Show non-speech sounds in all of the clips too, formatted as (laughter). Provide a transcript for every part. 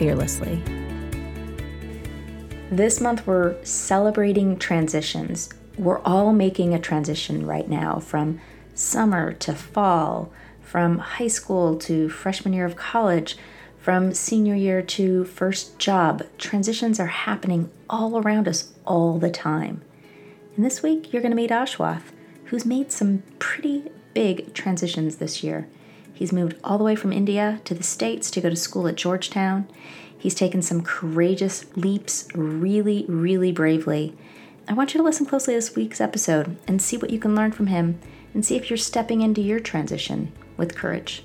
fearlessly. This month, we're celebrating transitions. We're all making a transition right now from summer to fall, from high school to freshman year of college, from senior year to first job. Transitions are happening all around us all the time. And this week, you're going to meet Ashwath, who's made some pretty big transitions this year. He's moved all the way from India to the States to go to school at Georgetown. He's taken some courageous leaps really, really bravely. I want you to listen closely to this week's episode and see what you can learn from him and see if you're stepping into your transition with courage.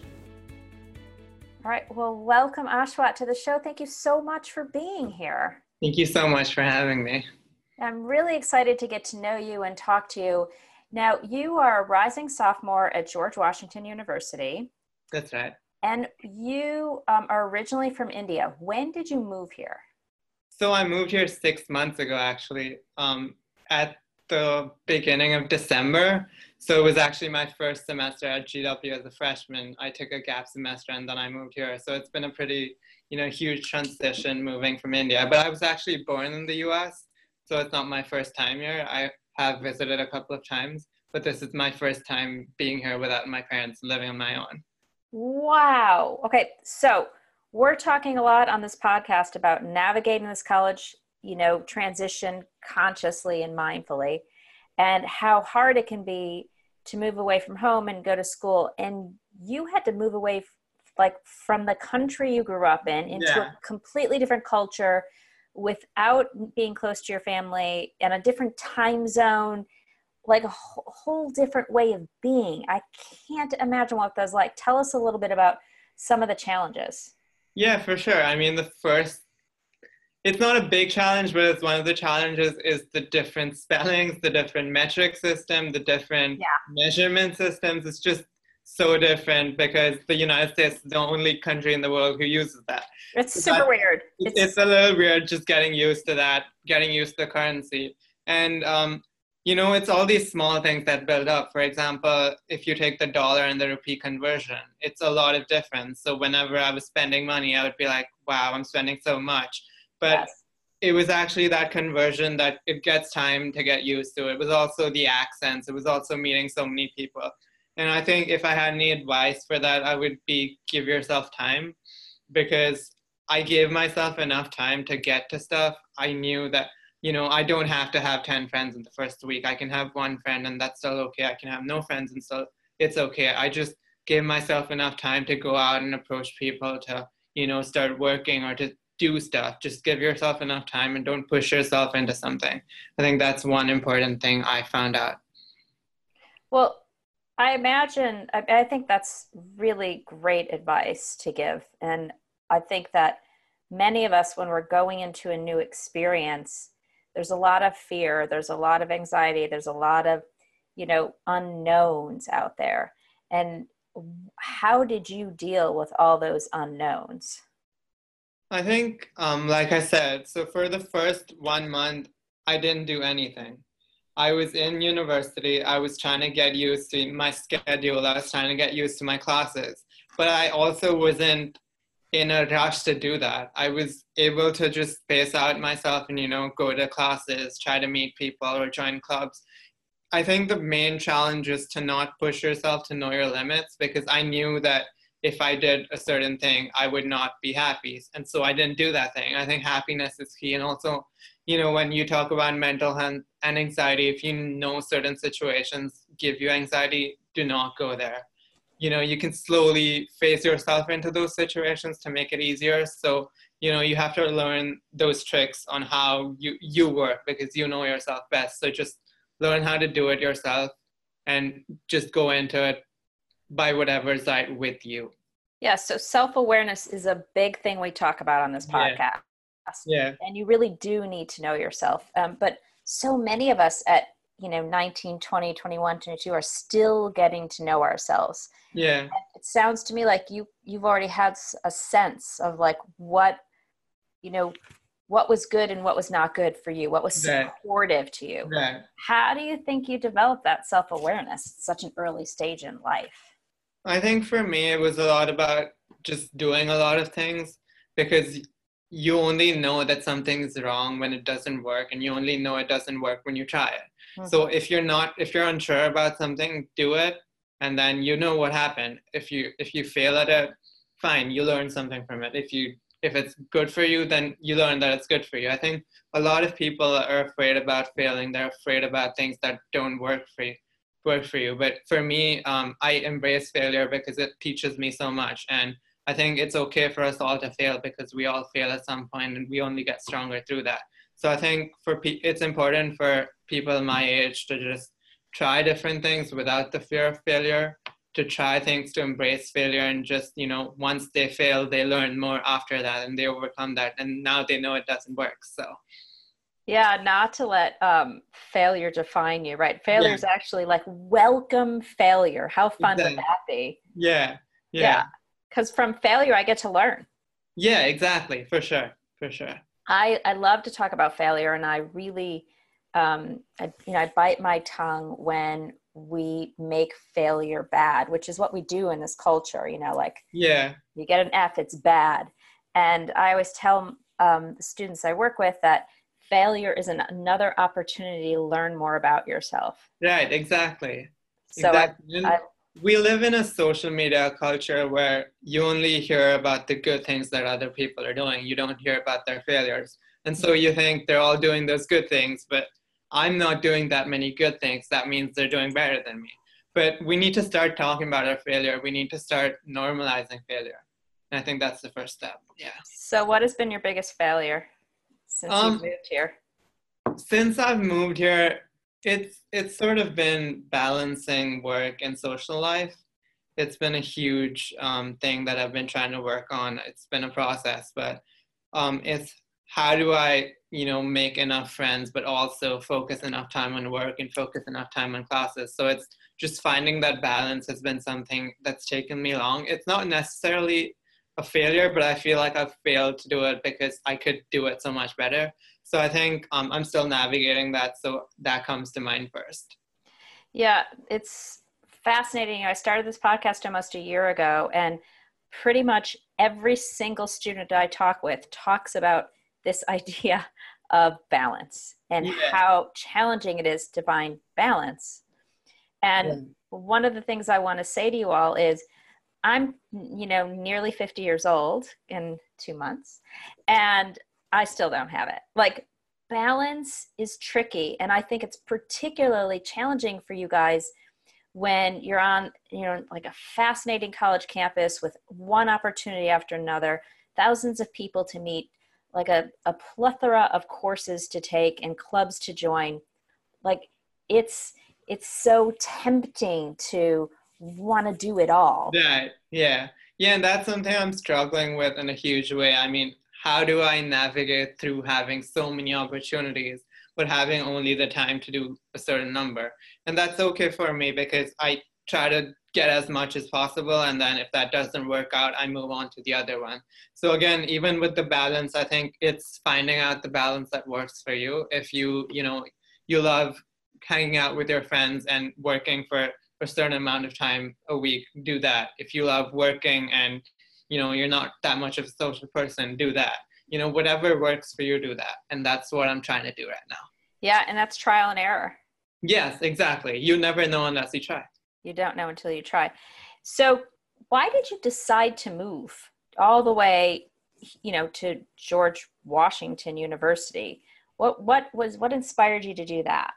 All right. Well, welcome, Ashwat, to the show. Thank you so much for being here. Thank you so much for having me. I'm really excited to get to know you and talk to you. Now, you are a rising sophomore at George Washington University. That's right. And you um, are originally from India. When did you move here? So I moved here six months ago, actually, um, at the beginning of December. So it was actually my first semester at GW as a freshman. I took a gap semester and then I moved here. So it's been a pretty, you know, huge transition moving from India. But I was actually born in the US, so it's not my first time here. I have visited a couple of times, but this is my first time being here without my parents living on my own. Wow. Okay. So we're talking a lot on this podcast about navigating this college, you know, transition consciously and mindfully, and how hard it can be to move away from home and go to school. And you had to move away, like from the country you grew up in into yeah. a completely different culture without being close to your family and a different time zone like a whole different way of being. I can't imagine what that's like. Tell us a little bit about some of the challenges. Yeah, for sure. I mean, the first, it's not a big challenge, but it's one of the challenges is the different (laughs) spellings, the different metric system, the different yeah. measurement systems. It's just so different because the United States is the only country in the world who uses that. It's so super that, weird. It's, it's, a little weird just getting used to that, getting used to the currency. And um, you know, it's all these small things that build up. For example, if you take the dollar and the rupee conversion, it's a lot of difference. So whenever I was spending money, I would be like, wow, I'm spending so much. But yes. it was actually that conversion that it gets time to get used to. It was also the accents. It was also meeting so many people. And I think if I had any advice for that, I would be give yourself time because I gave myself enough time to get to stuff. I knew that you know, I don't have to have 10 friends in the first week. I can have one friend and that's still okay. I can have no friends and still it's okay. I just gave myself enough time to go out and approach people to, you know, start working or to do stuff. Just give yourself enough time and don't push yourself into something. I think that's one important thing I found out. Well, I imagine, I, I think that's really great advice to give. And I think that many of us, when we're going into a new experience, there's a lot of fear there's a lot of anxiety there's a lot of you know unknowns out there. And how did you deal with all those unknowns? I think um, like i said so for the first one month i didn't do anything. I was in university i was trying to get used to my schedule i was trying to get used to my classes but i also wasn't in a rush to do that. I was able to just space out myself and, you know, go to classes, try to meet people or join clubs. I think the main challenge is to not push yourself to know your limits because I knew that if I did a certain thing, I would not be happy. And so I didn't do that thing. I think happiness is key. And also, you know, when you talk about mental health and anxiety, if you know certain situations give you anxiety, do not go there you know you can slowly phase yourself into those situations to make it easier so you know you have to learn those tricks on how you you work because you know yourself best so just learn how to do it yourself and just go into it by whatever's right with you Yeah, so self awareness is a big thing we talk about on this podcast. Yeah. And you really do need to know yourself. Um, but so many of us at you know 19 20 21 22 are still getting to know ourselves. Yeah. And it sounds to me like you you've already had a sense of like what you know what was good and what was not good for you what was supportive to you. How do you think you developed that self-awareness at such an early stage in life? I think for me it was a lot about just doing a lot of things because you only know that something's wrong when it doesn't work and you only know it doesn't work when you try it mm-hmm. so if you're not if you're unsure about something do it and then you know what happened. If you if you fail at it fine you learn something from it. If you if it's good for you then you learn that it's good for you. I think a lot of people are afraid about failing. They're afraid about things that don't work for you work for you. But for me um, i embrace failure because it teaches me so much. And I think it's okay for us all to fail because we all fail at some point and we only get stronger through that. So I think for pe- it's important for people my age to just try different things without the fear of failure, to try things to embrace failure and just, you know, once they fail, they learn more after that and they overcome that. And now they know it doesn't work. So yeah, not to let um, failure define you, right? Failure is yeah. actually like welcome failure. How fun exactly. would that be? Yeah. Yeah. yeah because from failure I get to learn. Yeah, exactly, for sure, for sure. I I love to talk about failure, and I really, um, I, you know, I bite my tongue when we make failure bad, which is what we do in this culture. You know, like yeah, you get an F, it's bad, and I always tell um, the students I work with that failure is an, another opportunity to learn more about yourself. Right, exactly. So exactly. I, I, we live in a social media culture where you only hear about the good things that other people are doing. You don't hear about their failures. And so you think they're all doing those good things, but I'm not doing that many good things. That means they're doing better than me. But we need to start talking about our failure. We need to start normalizing failure. And I think that's the first step. Yeah. So, what has been your biggest failure since um, you've moved here? Since I've moved here, it's it's sort of been balancing work and social life. It's been a huge um, thing that I've been trying to work on. It's been a process, but um, it's how do I, you know, make enough friends, but also focus enough time on work and focus enough time on classes. So it's just finding that balance has been something that's taken me long. It's not necessarily a failure, but I feel like I've failed to do it because I could do it so much better. So I think um, I'm still navigating that. So that comes to mind first. Yeah, it's fascinating. I started this podcast almost a year ago, and pretty much every single student I talk with talks about this (laughs) idea of balance and yeah. how challenging it is to find balance. And yeah. one of the things I want to say to you all is I'm, you know, nearly 50 years old in two months, and I still don't have it. Like balance is tricky and I think it's particularly challenging for you guys when you're on, you know, like a fascinating college campus with one opportunity after another, thousands of people to meet, like a, a plethora of courses to take and clubs to join. Like it's it's so tempting to want to do it all. Yeah, yeah. Yeah, and that's something I'm struggling with in a huge way. I mean, how do I navigate through having so many opportunities, but having only the time to do a certain number? And that's okay for me because I try to get as much as possible. And then if that doesn't work out, I move on to the other one. So again, even with the balance, I think it's finding out the balance that works for you. If you, you know, you love hanging out with your friends and working for a certain amount of time a week, do that. If you love working and you know you're not that much of a social person do that. You know whatever works for you do that. And that's what i'm trying to do right now. Yeah and that's trial and error. Yes exactly. You never know unless you try. You don't know until you try. So why did you decide to move all the way you know to george washington university? What what was what inspired you to do that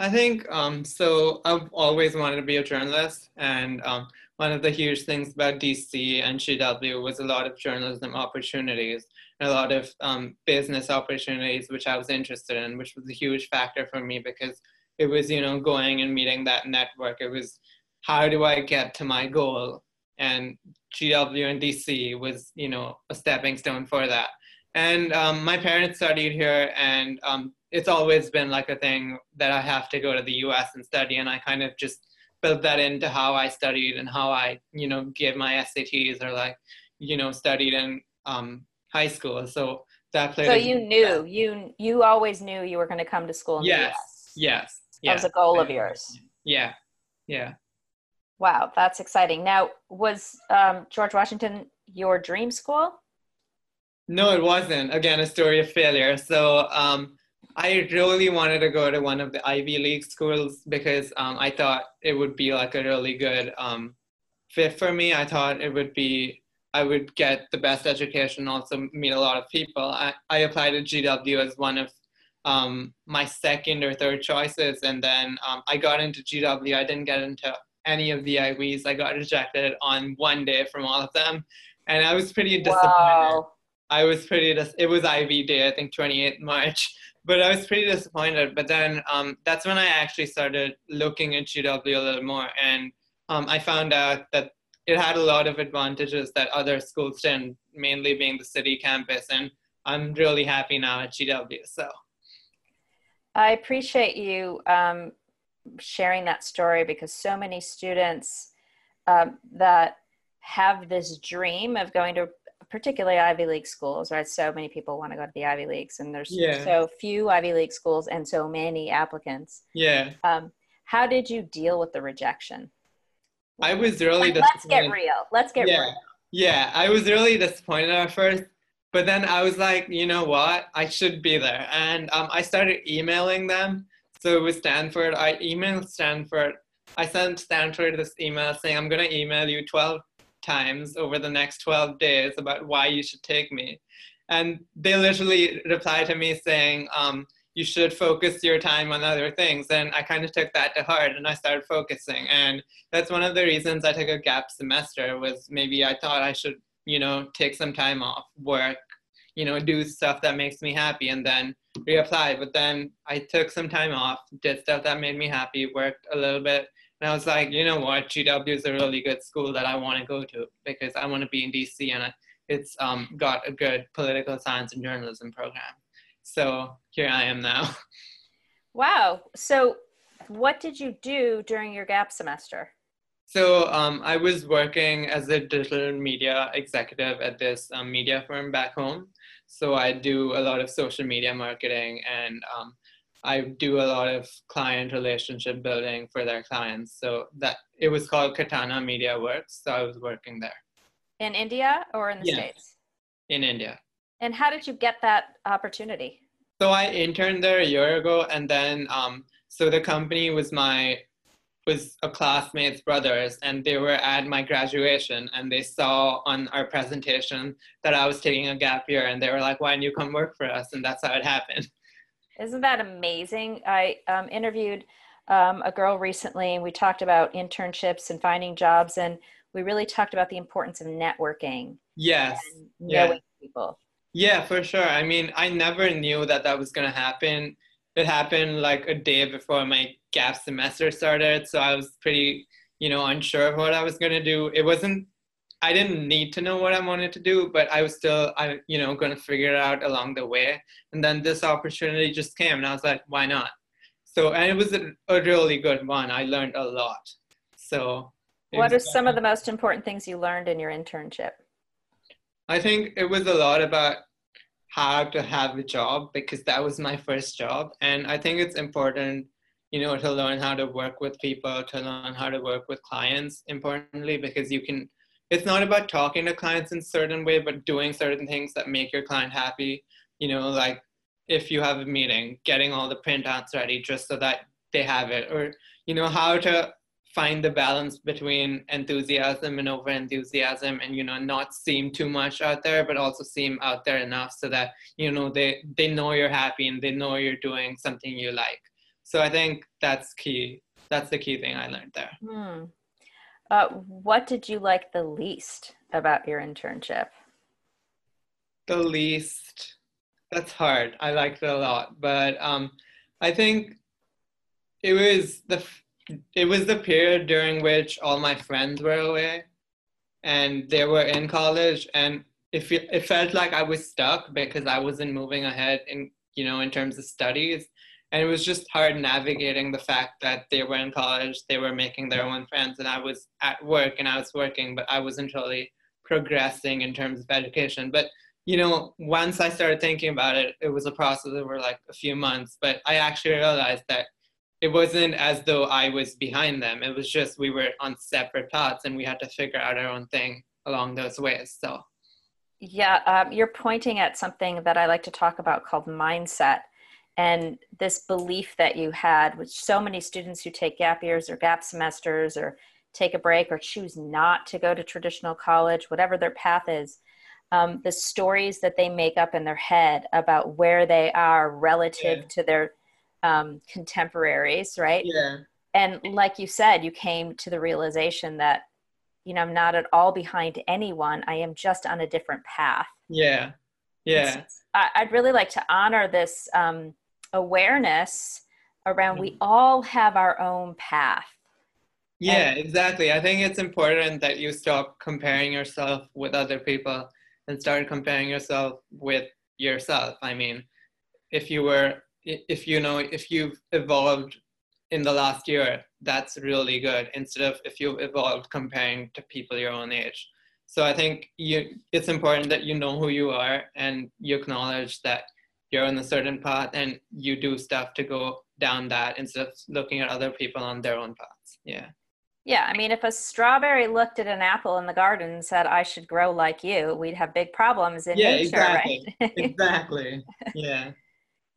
I think um, so. I've always wanted to be a journalist, and um, one of the huge things about DC and GW was a lot of journalism opportunities and a lot of um, business opportunities, which I was interested in, which was a huge factor for me because it was, you know, going and meeting that network. It was how do I get to my goal and GW and DC was, you know, a stepping stone for that. And um, my parents studied here, and um, it's always been like a thing that I have to go to the US and study. And I kind of just built that into how I studied and how I, you know, gave my SATs or like, you know, studied in um, high school. So that played. So you knew you you always knew you were going to come to school in yes, the US. Yes. That was a goal of yours. Yeah. Yeah. Wow, that's exciting. Now, was um, George Washington your dream school? No, it wasn't. Again, a story of failure. So um, I really wanted to go to one of the Ivy League schools because um, I thought it would be like a really good um, fit for me. I thought it would be, I would get the best education, also meet a lot of people. I, I applied to GW as one of um, my second or third choices, and then um, I got into GW. I didn't get into any of the Ivies. I got rejected on one day from all of them, and I was pretty disappointed. Wow. I was pretty. Dis- it was Ivy Day, I think 28 March, but I was pretty disappointed. But then um, that's when I actually started looking at GW a little more, and um, I found out that it had a lot of advantages that other schools didn't, mainly being the city campus, and I'm really happy now at GW. So. I appreciate you um, sharing that story because so many students um, that have this dream of going to particularly Ivy League schools, right? So many people want to go to the Ivy Leagues, and there's yeah. so few Ivy League schools and so many applicants. Yeah. Um, how did you deal with the rejection? I was really like, Let's get real. Let's get yeah. real. Yeah, I was really disappointed at first, but then I was like, you know what? I should be there, and um, I started emailing them. So with Stanford, I emailed Stanford. I sent Stanford this email saying, I'm going to email you 12 times over the next 12 days about why you should take me. And they literally replied to me saying, um, you should focus your time on other things. And I kind of took that to heart and I started focusing. And that's one of the reasons I took a gap semester was maybe I thought I should, you know, take some time off, work, you know, do stuff that makes me happy and then reapply. But then I took some time off, did stuff that made me happy, worked a little bit, and I was like, you know what, GW is a really good school that I want to go to because I want to be in DC and it's um, got a good political science and journalism program. So here I am now. Wow. So what did you do during your gap semester? So um, I was working as a digital media executive at this um, media firm back home. So I do a lot of social media marketing and um, I do a lot of client relationship building for their clients. So that it was called Katana Media Works. So I was working there. In India or in the States? In India. And how did you get that opportunity? So I interned there a year ago, and then um, so the company was my was a classmate's brothers, and they were at my graduation, and they saw on our presentation that I was taking a gap year, and they were like, "Why don't you come work for us?" And that's how it happened. Isn't that amazing? I um, interviewed um, a girl recently, and we talked about internships and finding jobs, and we really talked about the importance of networking. Yes. yeah. people. Yeah, for sure. I mean, I never knew that that was going to happen. It happened like a day before my gap semester started, so I was pretty, you know, unsure of what I was going to do. It wasn't I didn't need to know what I wanted to do, but I was still, I, you know, going to figure it out along the way. And then this opportunity just came, and I was like, why not? So, and it was a, a really good one. I learned a lot. So, what are some of the most important things you learned in your internship? I think it was a lot about how to have a job because that was my first job. And I think it's important, you know, to learn how to work with people, to learn how to work with clients, importantly, because you can it's not about talking to clients in certain way but doing certain things that make your client happy. You know like if you have a meeting getting all the printouts ready just so that they have it. Or you know how to find the balance between enthusiasm and over enthusiasm and you know not seem too much out there but also seem out there enough so that you know they they know you're happy and they know you're doing something you like. So i think that's key. That's the key thing i learned there. Hmm. Uh, what did you like the least about your internship? The least, that's hard. I liked it a lot, but um, I think it was the it was the period during which all my friends were away. and they were in college and it, it felt like I was stuck because I wasn't moving ahead in you know in terms of studies and it was just hard navigating the fact that they were in college they were making their own friends and I was at work and I was working but I wasn't really progressing in terms of education but you know once I started thinking about it it was a process over like a few months but I actually realized that it wasn't as though I was behind them. It was just we were on separate paths and we had to figure out our own thing along those ways. So, yeah, um, you're pointing at something that I like to talk about called mindset and this belief that you had with so many students who take gap years or gap semesters or take a break or choose not to go to traditional college, whatever their path is. Um, the stories that they make up in their head about where they are relative yeah. to their um, contemporaries, right? Yeah. And like you said, you came to the realization that, you know, I'm not at all behind anyone. I am just on a different path. Yeah. Yeah. I'd really like to honor this um, awareness around we mm. all have our own path. Yeah, and- exactly. I think it's important that you stop comparing yourself with other people and start comparing yourself with yourself. I mean, if you were if you know if you've evolved in the last year that's really good instead of if you've evolved comparing to people your own age so i think you it's important that you know who you are and you acknowledge that you're on a certain path and you do stuff to go down that instead of looking at other people on their own paths yeah yeah i mean if a strawberry looked at an apple in the garden and said i should grow like you we'd have big problems in yeah, nature exactly. right exactly yeah (laughs)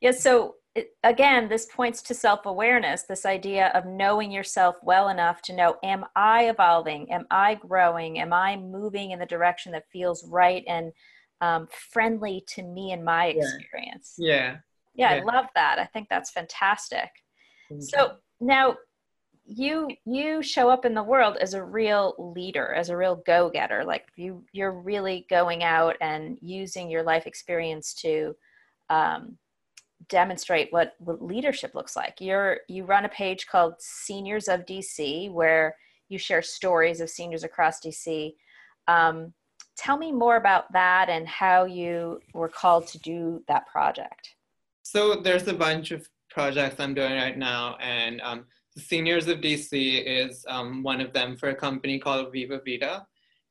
yeah, so it, again, this points to self awareness, this idea of knowing yourself well enough to know Am I evolving? Am I growing? Am I moving in the direction that feels right and um, friendly to me and my experience? Yeah. yeah. yeah. I love that. I think that's fantastic. So now you you show up in the world as a real leader as a real go-getter like you you're really going out and using your life experience to um, demonstrate what, what leadership looks like. You're you run a page called Seniors of DC where you share stories of seniors across DC. Um, tell me more about that and how you were called to do that project. So there's a bunch of projects I'm doing right now, and um, Seniors of DC is um, one of them for a company called Viva Vita.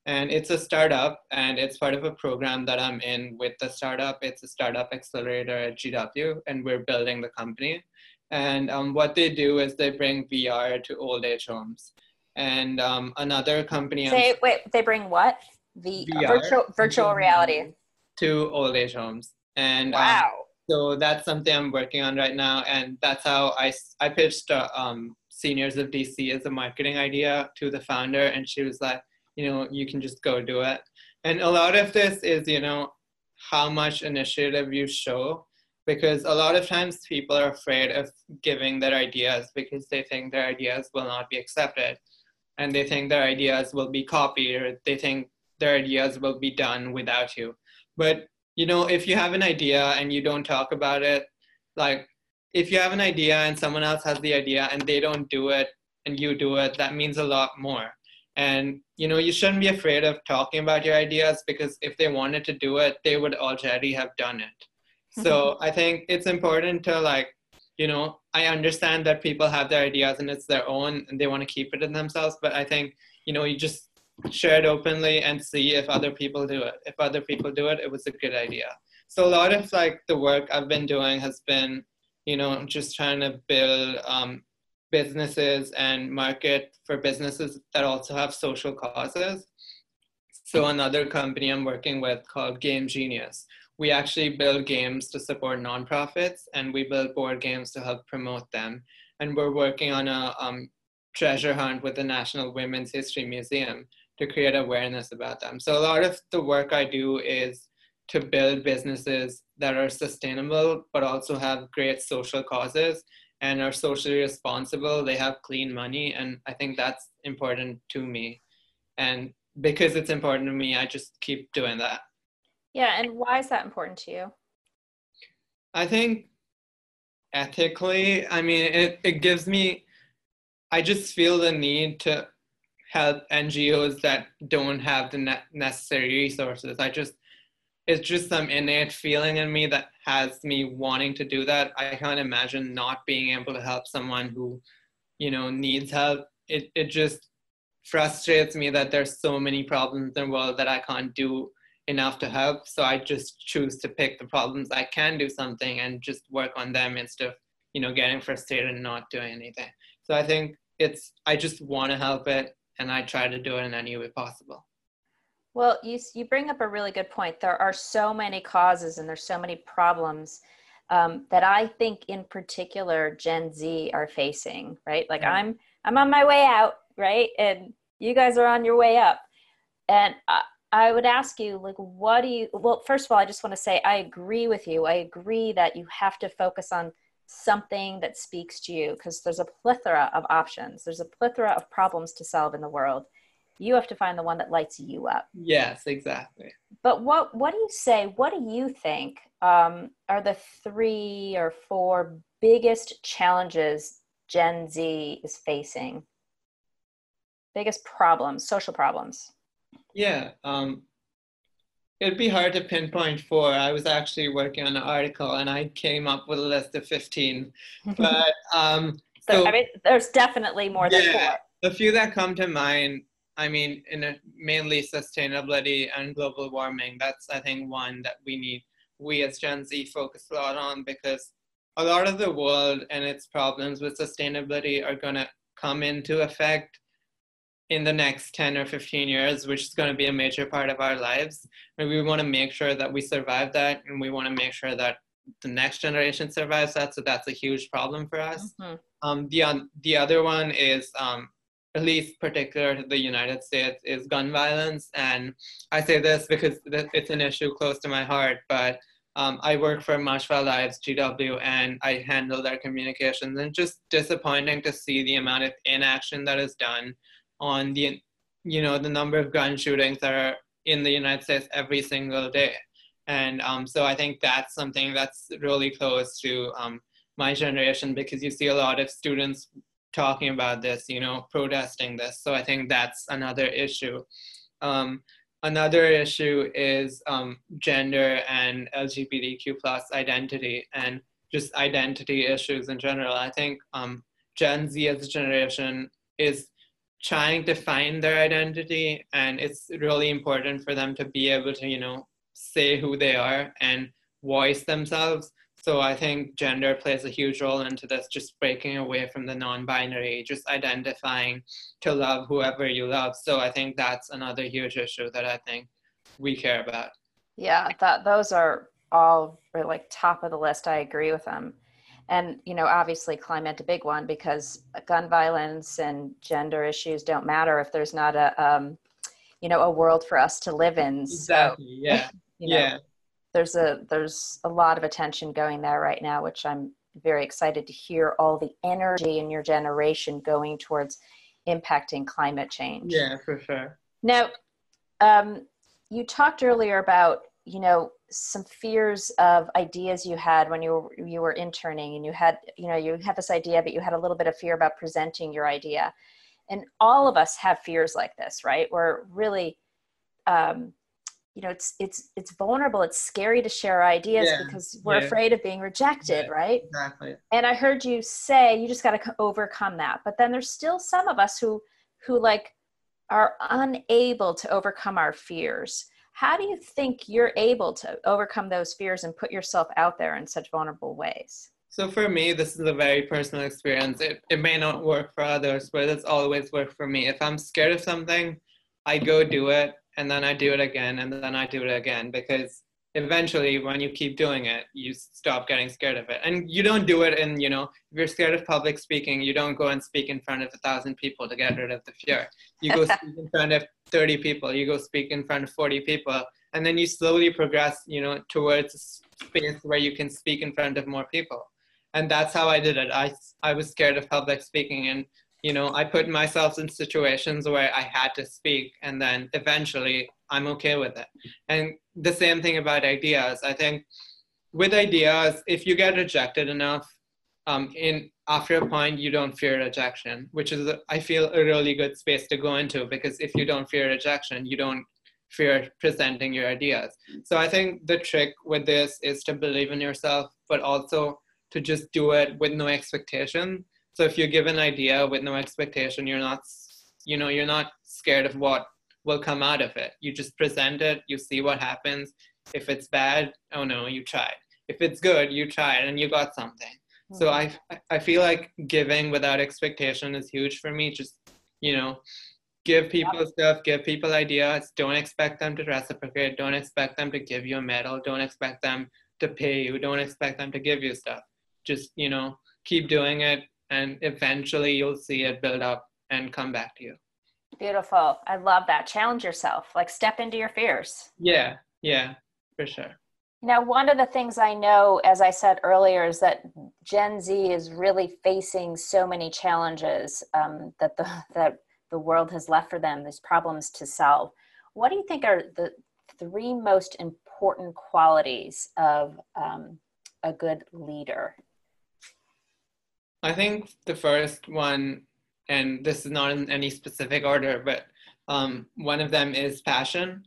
and it's a startup and it's part of a program that i'm in with the startup it's a startup accelerator at gw and we're building the company and um, what they do is they bring vr to old age homes and um, another company Say, wait they bring what the VR, virtual virtual reality. to old age homes. And um, wow. um, so that's something i'm working on right now. And that's how i i pitched uh, um, seniors of dc as a marketing idea to the founder. And she was like you know you can just go do it. And a lot of this is you know how much initiative you show. Because a lot of times people are afraid of giving their ideas because they think their ideas will not be accepted. And they think their ideas will be copied or they think their ideas will be done without you. But you know if you have an idea and you don't talk about it like if you have an idea and someone else has the idea and they don't do it and you do it that means a lot more. And you know you shouldn't be afraid of talking about your ideas because if they wanted to do it they would already have done it. So mm-hmm. i think it's important to like you know i understand that people have their ideas and it's their own and they want to keep it in themselves but i think you know you just share it openly and see if other people do it if other people do it it was a good idea so a lot of like the work i've been doing has been you know just trying to build um, businesses and market for businesses that also have social causes. So another company I'm working with called Game Genius, we actually build games to support nonprofits and we build board games to help promote them. And we're working on a um, treasure hunt with the National Women's History Museum to create awareness about them. So a lot of the work I do is to build businesses that are sustainable but also have great social causes and are socially responsible. They have clean money and i think that's important to me. And because it's important to me i just keep doing that. Yeah and why is that important to you? I think ethically i mean it, it gives me i just feel the need to help NGOs that don't have the ne- necessary resources. I just it's just some innate feeling in me that has me wanting to do that. I can't imagine not being able to help someone who, you know, needs help. It it just frustrates me that there's so many problems in the world that I can't do enough to help. So I just choose to pick the problems I can do something and just work on them instead of, you know, getting frustrated and not doing anything. So I think it's I just want to help it and I try to do it in any way possible. Well, you you bring up a really good point. There are so many causes and there's so many problems um, that I think, in particular, Gen Z are facing. Right, like yeah. I'm I'm on my way out, right, and you guys are on your way up. And I, I would ask you, like, what do you? Well, first of all, I just want to say I agree with you. I agree that you have to focus on something that speaks to you because there's a plethora of options. There's a plethora of problems to solve in the world. You have to find the one that lights you up. Yes exactly. But what what do you say what do you think um, are the three or four biggest challenges gen z is facing? Biggest problems social problems. Yeah um, it'd be hard to pinpoint four i was actually working on an article and i came up with a list of 15 (laughs) but um, so, so i mean there's definitely more yeah, than four the few that come to mind I mean, in a, mainly sustainability and global warming. That's I think one that we need we as Gen Z focus a lot on because a lot of the world and its problems with sustainability are going to come into effect in the next 10 or 15 years, which is going to be a major part of our lives. And we want to make sure that we survive that and we want to make sure that the next generation survives that. So that's a huge problem for us. Mm-hmm. Um, the, the other one is um, at least particular to the United States, is gun violence. And I say this because it's an issue close to my heart, but um, I work for Our Lives, GW, and I handle their communications. And just disappointing to see the amount of inaction that is done on the, you know, the number of gun shootings that are in the United States every single day. And um, so I think that's something that's really close to um, my generation because you see a lot of students talking about this, you know, protesting this. So I think that's another issue. Um, another issue is um, gender and LGBTQ plus identity and just identity issues in general. I think um, Gen Z as a generation is trying to find their identity and it's really important for them to be able to, you know, say who they are and voice themselves so I think gender plays a huge role into this, just breaking away from the non-binary, just identifying to love whoever you love. So I think that's another huge issue that I think we care about. Yeah, that those are all like top of the list. I agree with them. And you know, obviously climate a big one because gun violence and gender issues don't matter if there's not a um, you know, a world for us to live in. Exactly. So, yeah. (laughs) You know, yeah there's a there's a lot of attention going there right now which i'm very excited to hear all the energy in your generation going towards impacting climate change yeah for sure now um, you talked earlier about you know some fears of ideas you had when you were you were interning and you had you know you had this idea but you had a little bit of fear about presenting your idea. And all of us have fears like this right? We're really um, you know it's it's it's vulnerable. It's scary to share ideas yeah, because we're yeah. afraid of being rejected yeah, right? Exactly. And i heard you say you just got to overcome that but then there's still some of us who who like are unable to overcome our fears how do you think you're able to overcome those fears and put yourself out there in such vulnerable ways? So for me this is a very personal experience. It, it may not work for others but it's always worked for me. If i'm scared of something i go do it and then I do it again, and then I do it again because eventually when you keep doing it you stop getting scared of it. And you don't do it and you know if you're scared of public speaking you don't go and speak in front of a thousand people to get rid of the fear. You go (laughs) speak in front of 30 people you go speak in front of 40 people and then you slowly progress you know towards a space where you can speak in front of more people. And that's how i did it. I i was scared of public speaking and you know i put myself in situations where i had to speak and then eventually i'm okay with it. And the same thing about ideas. I think with ideas if you get rejected enough um, in after a point you don't fear rejection which is i feel a really good space to go into because if you don't fear rejection you don't fear presenting your ideas. So i think the trick with this is to believe in yourself but also to just do it with no expectation. So if you give an idea with no expectation you're not you know you're not scared of what will come out of it you just present it you see what happens if it's bad oh no you tried if it's good you tried and you got something so mm-hmm. I I feel like giving without expectation is huge for me. Just you know, give people yep. stuff, give people ideas. Don't expect them to reciprocate. Don't expect them to give you a medal. Don't expect them to pay you. Don't expect them to give you stuff. Just you know, keep doing it, and eventually you'll see it build up and come back to you. Beautiful. I love that. Challenge yourself. Like step into your fears. Yeah. Yeah. For sure. Now, one of the things I know, as I said earlier, is that Gen Z is really facing so many challenges um, that the (laughs) that the world has left for them. These problems to solve. What do you think are the three most important qualities of um, a good leader? I think the first one, and this is not in any specific order, but um, one of them is passion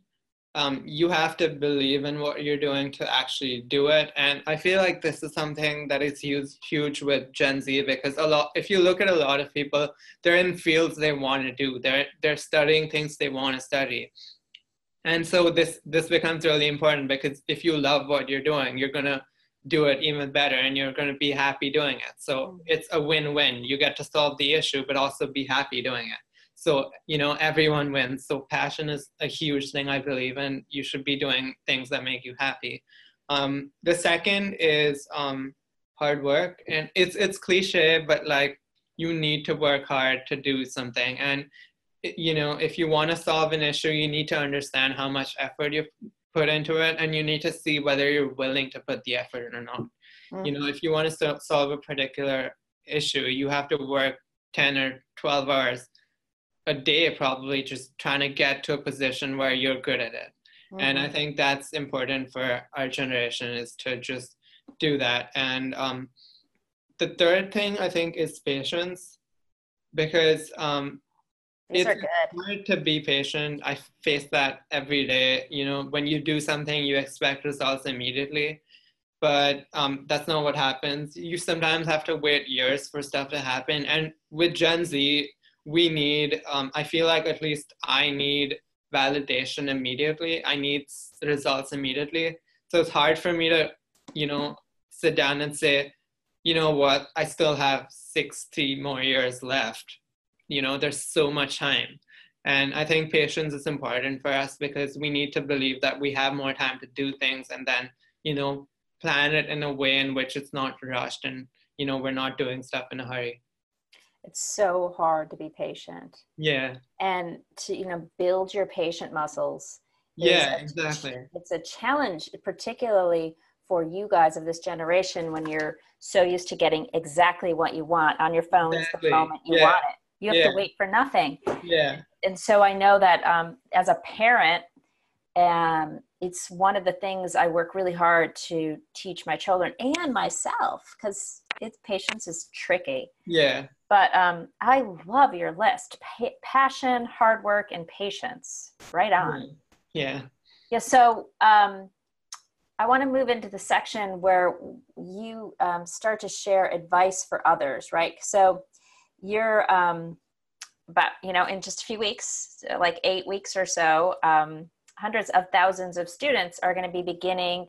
um, you have to believe in what you're doing to actually do it. And I feel like this is something that is huge, huge with Gen Z because a lot, if you look at a lot of people, they're in fields they want to do. They're they're studying things they want to study. And so this this becomes really important because if you love what you're doing, you're gonna do it even better and you're going to be happy doing it. So mm. it's a win-win. You get to solve the issue but also be happy doing it. So you know everyone wins. So passion is a huge thing i believe in you should be doing things that make you happy. Um, the second is um, hard work. And it's it's cliche but like you need to work hard to do something. And you know if you want to solve an issue you need to understand how much effort you put into it and you need to see whether you're willing to put the effort in or not mm-hmm. you know if you want to solve a particular issue you have to work 10 or 12 hours a day probably just trying to get to a position where you're good at it mm-hmm. and i mm-hmm. think that's important for our generation is to just do that and um, the third thing i think is patience because um, These it's hard to be patient. I face that every day. You know when you do something you expect results immediately. But um, that's not what happens. You sometimes have to wait years for stuff to happen. And with gen z we need um, i feel like at least i need validation immediately. I need results immediately. So it's hard for me to you know sit down and say you know what? I still have 60 more years left you know there's so much time. And i think patience is important for us because we need to believe that we have more time to do things and then you know plan it in a way in which it's not rushed and you know we're not doing stuff in a hurry. It's so hard to be patient. Yeah. And to you know build your patient muscles yeah exactly. it's a challenge particularly for you guys of this generation when you're so used to getting exactly what you want on your phone exactly. the moment you yeah. want it you have yeah. to wait for nothing yeah and so i know that um, as a parent um, it's one of the things i work really hard to teach my children and myself because it's patience is tricky yeah but um, I love your list: pa- passion, hard work, and patience. Right on. Yeah. Yeah. So um, I want to move into the section where you um, start to share advice for others. Right. So you're um, about you know in just a few weeks, like eight weeks or so, um, hundreds of thousands of students are going to be beginning.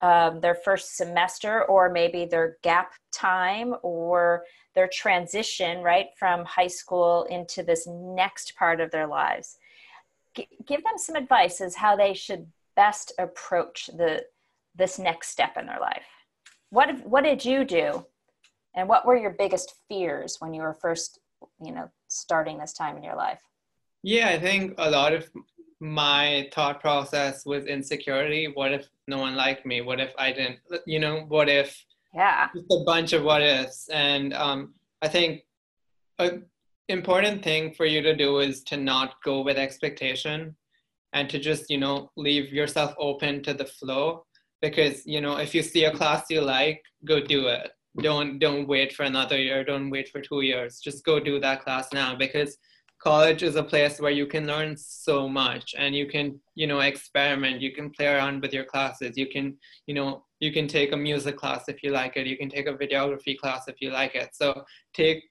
Um, their first semester or maybe their gap time or their transition right from high school into this next part of their lives G- give them some advice as how they should best approach the this next step in their life what what did you do and what were your biggest fears when you were first you know starting this time in your life? Yeah i think a lot of my thought process was insecurity. What if no one liked me? What if i didn't you know what if yeah. just a bunch of what ifs? And um, i think an important thing for you to do is to not go with expectation and to just you know leave yourself open to the flow. Because you know if you see a class you like go do it don't don't wait for another year don't wait for two years. Just go do that class now because college is a place where you can learn so much and you can you know experiment. You can play around with your classes. You can you know you can take a music class if you like it. You can take a videography class if you like it. So take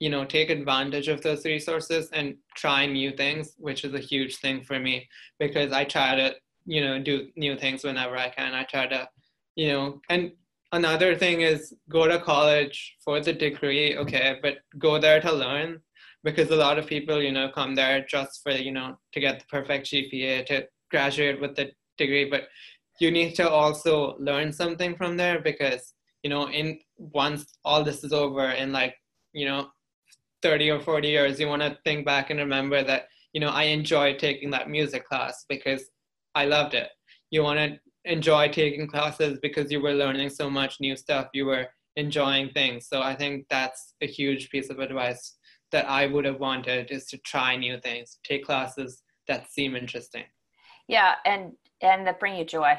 you know take advantage of those resources and try new things which is a huge thing for me because i try to you know do new things whenever i can. I try to you know and another thing is go to college for the degree okay but go there to learn because a lot of people you know come there just for you know to get the perfect gpa to graduate with the degree but you need to also learn something from there because you know in once all this is over in like you know 30 or 40 years you want to think back and remember that you know i enjoyed taking that music class because i loved it. You want to enjoy taking classes because you were learning so much new stuff you were enjoying things. So i think that's a huge piece of advice that i would have wanted is to try new things take classes that seem interesting. Yeah and and that bring you joy.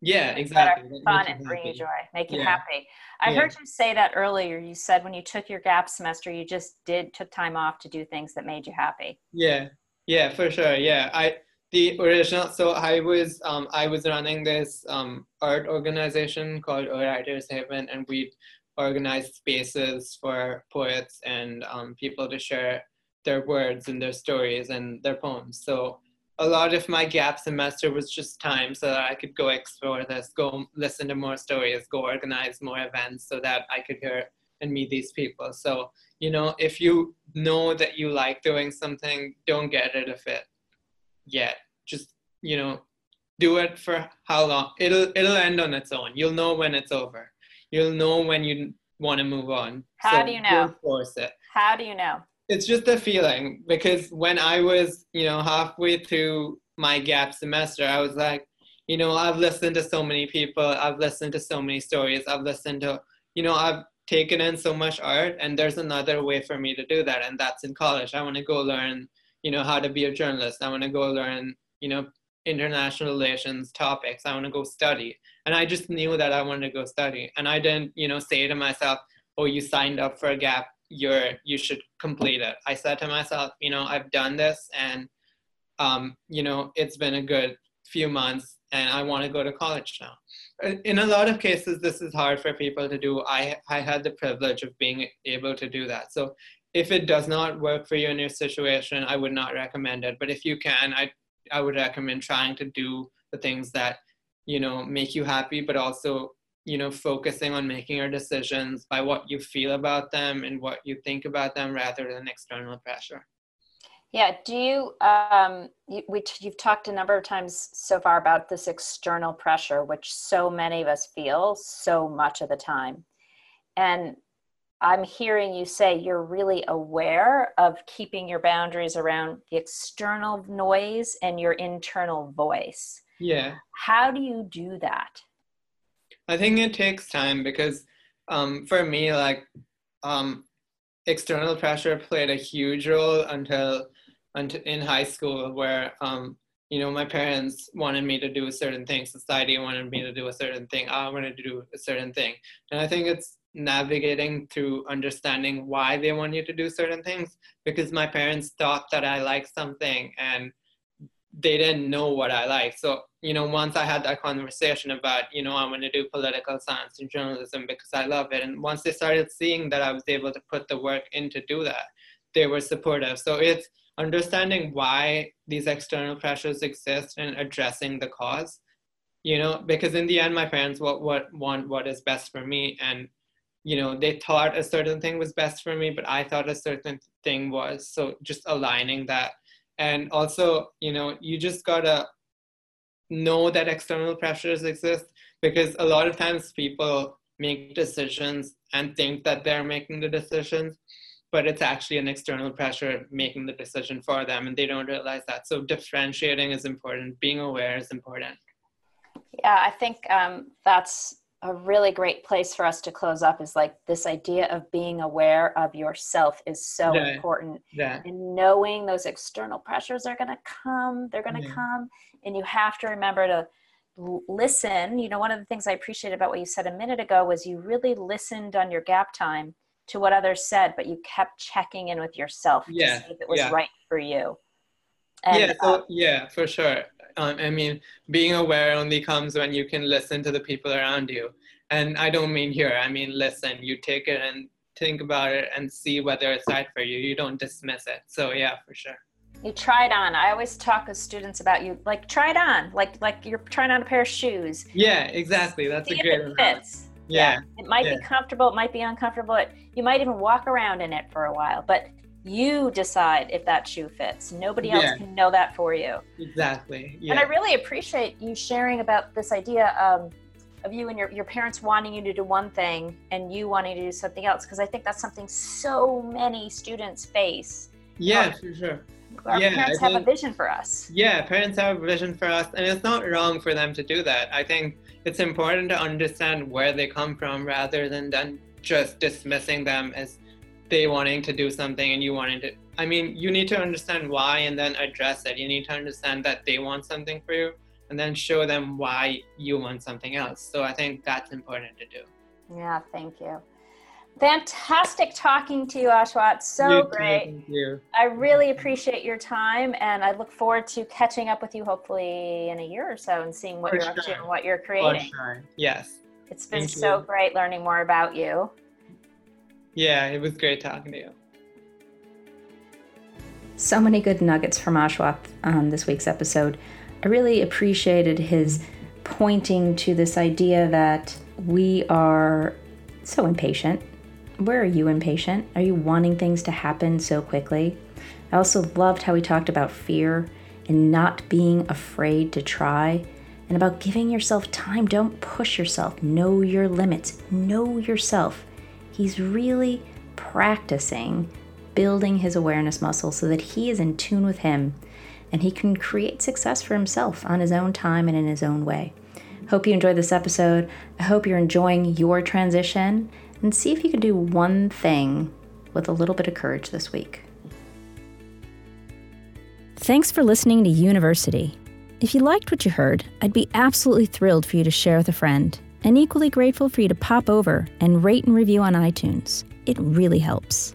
Yeah exactly. Fun and bring you joy make you yeah. happy. I yeah. heard you say that earlier. You said when you took your gap semester you just did took time off to do things that made you happy. Yeah. Yeah for sure. Yeah i the original so i was um, i was running this um, art organization called writers haven and we organized spaces for poets and um, people to share their words and their stories and their poems. So a lot of my gap semester was just time so that i could go explore this go listen to more stories go organize more events so that i could hear and meet these people. So you know if you know that you like doing something don't get rid of it yet you know do it for how long? It'll it'll end on its own. You'll know when it's over. You'll know when you want to move on. How so do you know? force it. How do you know? It's just a feeling because when i was you know halfway through my gap semester i was like you know i've listened to so many people i've listened to so many stories i've listened to you know i've taken in so much art and there's another way for me to do that and that's in college. I want to go learn you know how to be a journalist. I want to go learn you know international relations topics i want to go study. And i just knew that i wanted to go study. And i didn't you know say to myself oh you signed up for a gap. You're you should complete it. I said to myself you know i've done this and um, you know it's been a good few months and i want to go to college now. In a lot of cases this is hard for people to do. I i had the privilege of being able to do that. So if it does not work for you in your situation i would not recommend it. But if you can i I would recommend trying to do the things that you know make you happy, but also you know focusing on making your decisions by what you feel about them and what you think about them rather than external pressure. Yeah. Do you, um, you, which you've talked a number of times so far about this external pressure, which so many of us feel so much of the time. And I'm hearing you say you're really aware of keeping your boundaries around the external noise and your internal voice. Yeah. How do you do that? I think it takes time because um, for me, like um, external pressure played a huge role until, until in high school, where um, you know my parents wanted me to do a certain thing, society wanted me to do a certain thing, I wanted to do a certain thing, and I think it's navigating through understanding why they want you to do certain things because my parents thought that I liked something and they didn't know what I like. So, you know, once I had that conversation about, you know, I want to do political science and journalism because I love it. And once they started seeing that I was able to put the work in to do that, they were supportive. So it's understanding why these external pressures exist and addressing the cause. You know, because in the end, my parents what what want what is best for me, and you know they thought a certain thing was best for me but i thought a certain thing was. So just aligning that. And also you know you just gotta know that external pressures exist because a lot of times people make decisions and think that they're making the decisions but it's actually an external pressure making the decision for them and they don't realize that. So differentiating is important. Being aware is important. Yeah i think um, that's a really great place for us to close up is like this idea of being aware of yourself is so yeah. important yeah. and knowing those external pressures are going to come they're going to yeah. come and you have to remember to listen. You know, one of the things I appreciate about what you said a minute ago was you really listened on your gap time to what others said, but you kept checking in with yourself yeah, to see if it was right for you. And, yeah, so, uh, yeah, for sure. Um, I mean, being aware only comes when you can listen to the people around you. And I don't mean here, I mean listen. You take it and think about it and see whether it's right for you. You don't dismiss it. So yeah, for sure. You try it on. I always talk with students about you like try it on, like like you're trying on a pair of shoes. Yeah, exactly. That's see a great. If it fits. Yeah. yeah. It might yeah. be comfortable. It might be uncomfortable. You might even walk around in it for a while, but you decide if that shoe fits. Nobody else yeah. can know that for you. Exactly. Yeah. And I really appreciate you sharing about this idea. Um, of you and your, your parents wanting you to do one thing and you wanting to do something else because i think that's something so many students face yeah um, for sure our yeah, parents I have think, a vision for us yeah parents have a vision for us and it's not wrong for them to do that i think it's important to understand where they come from rather than then just dismissing them as they wanting to do something and you wanting to i mean you need to understand why and then address it you need to understand that they want something for you and then show them why you want something else. So I think that's important to do. Yeah, thank you. Fantastic talking to you, Ashwat. So you great. I really appreciate your time and I look forward to catching up with you hopefully in a year or so and seeing what For you're sure. up to and what you're creating. Sure. Yes. It's been Thank so you. great learning more about you. Yeah, it was great talking to you. So many good nuggets from Ashwath on um, this week's episode. I really appreciated his pointing to this idea that we are so impatient. Where are you impatient? Are you wanting things to happen so quickly? I also loved how he talked about fear and not being afraid to try and about giving yourself time. Don't push yourself. Know your limits. Know yourself. He's really practicing building his awareness muscle so that he is in tune with him and he can create success for himself on his own time and in his own way. Hope you enjoyed this episode. I hope you're enjoying your transition and see if you can do one thing with a little bit of courage this week. Thanks for listening to University. If you liked what you heard, I'd be absolutely thrilled for you to share with a friend, and equally grateful for you to pop over and rate and review on iTunes. It really helps.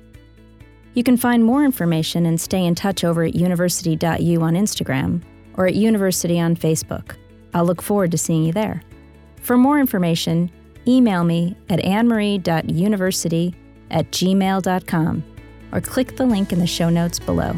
You can find more information and stay in touch over at university.u on Instagram or at University on Facebook. I'll look forward to seeing you there. For more information, email me at annemarie.university at gmail.com or click the link in the show notes below.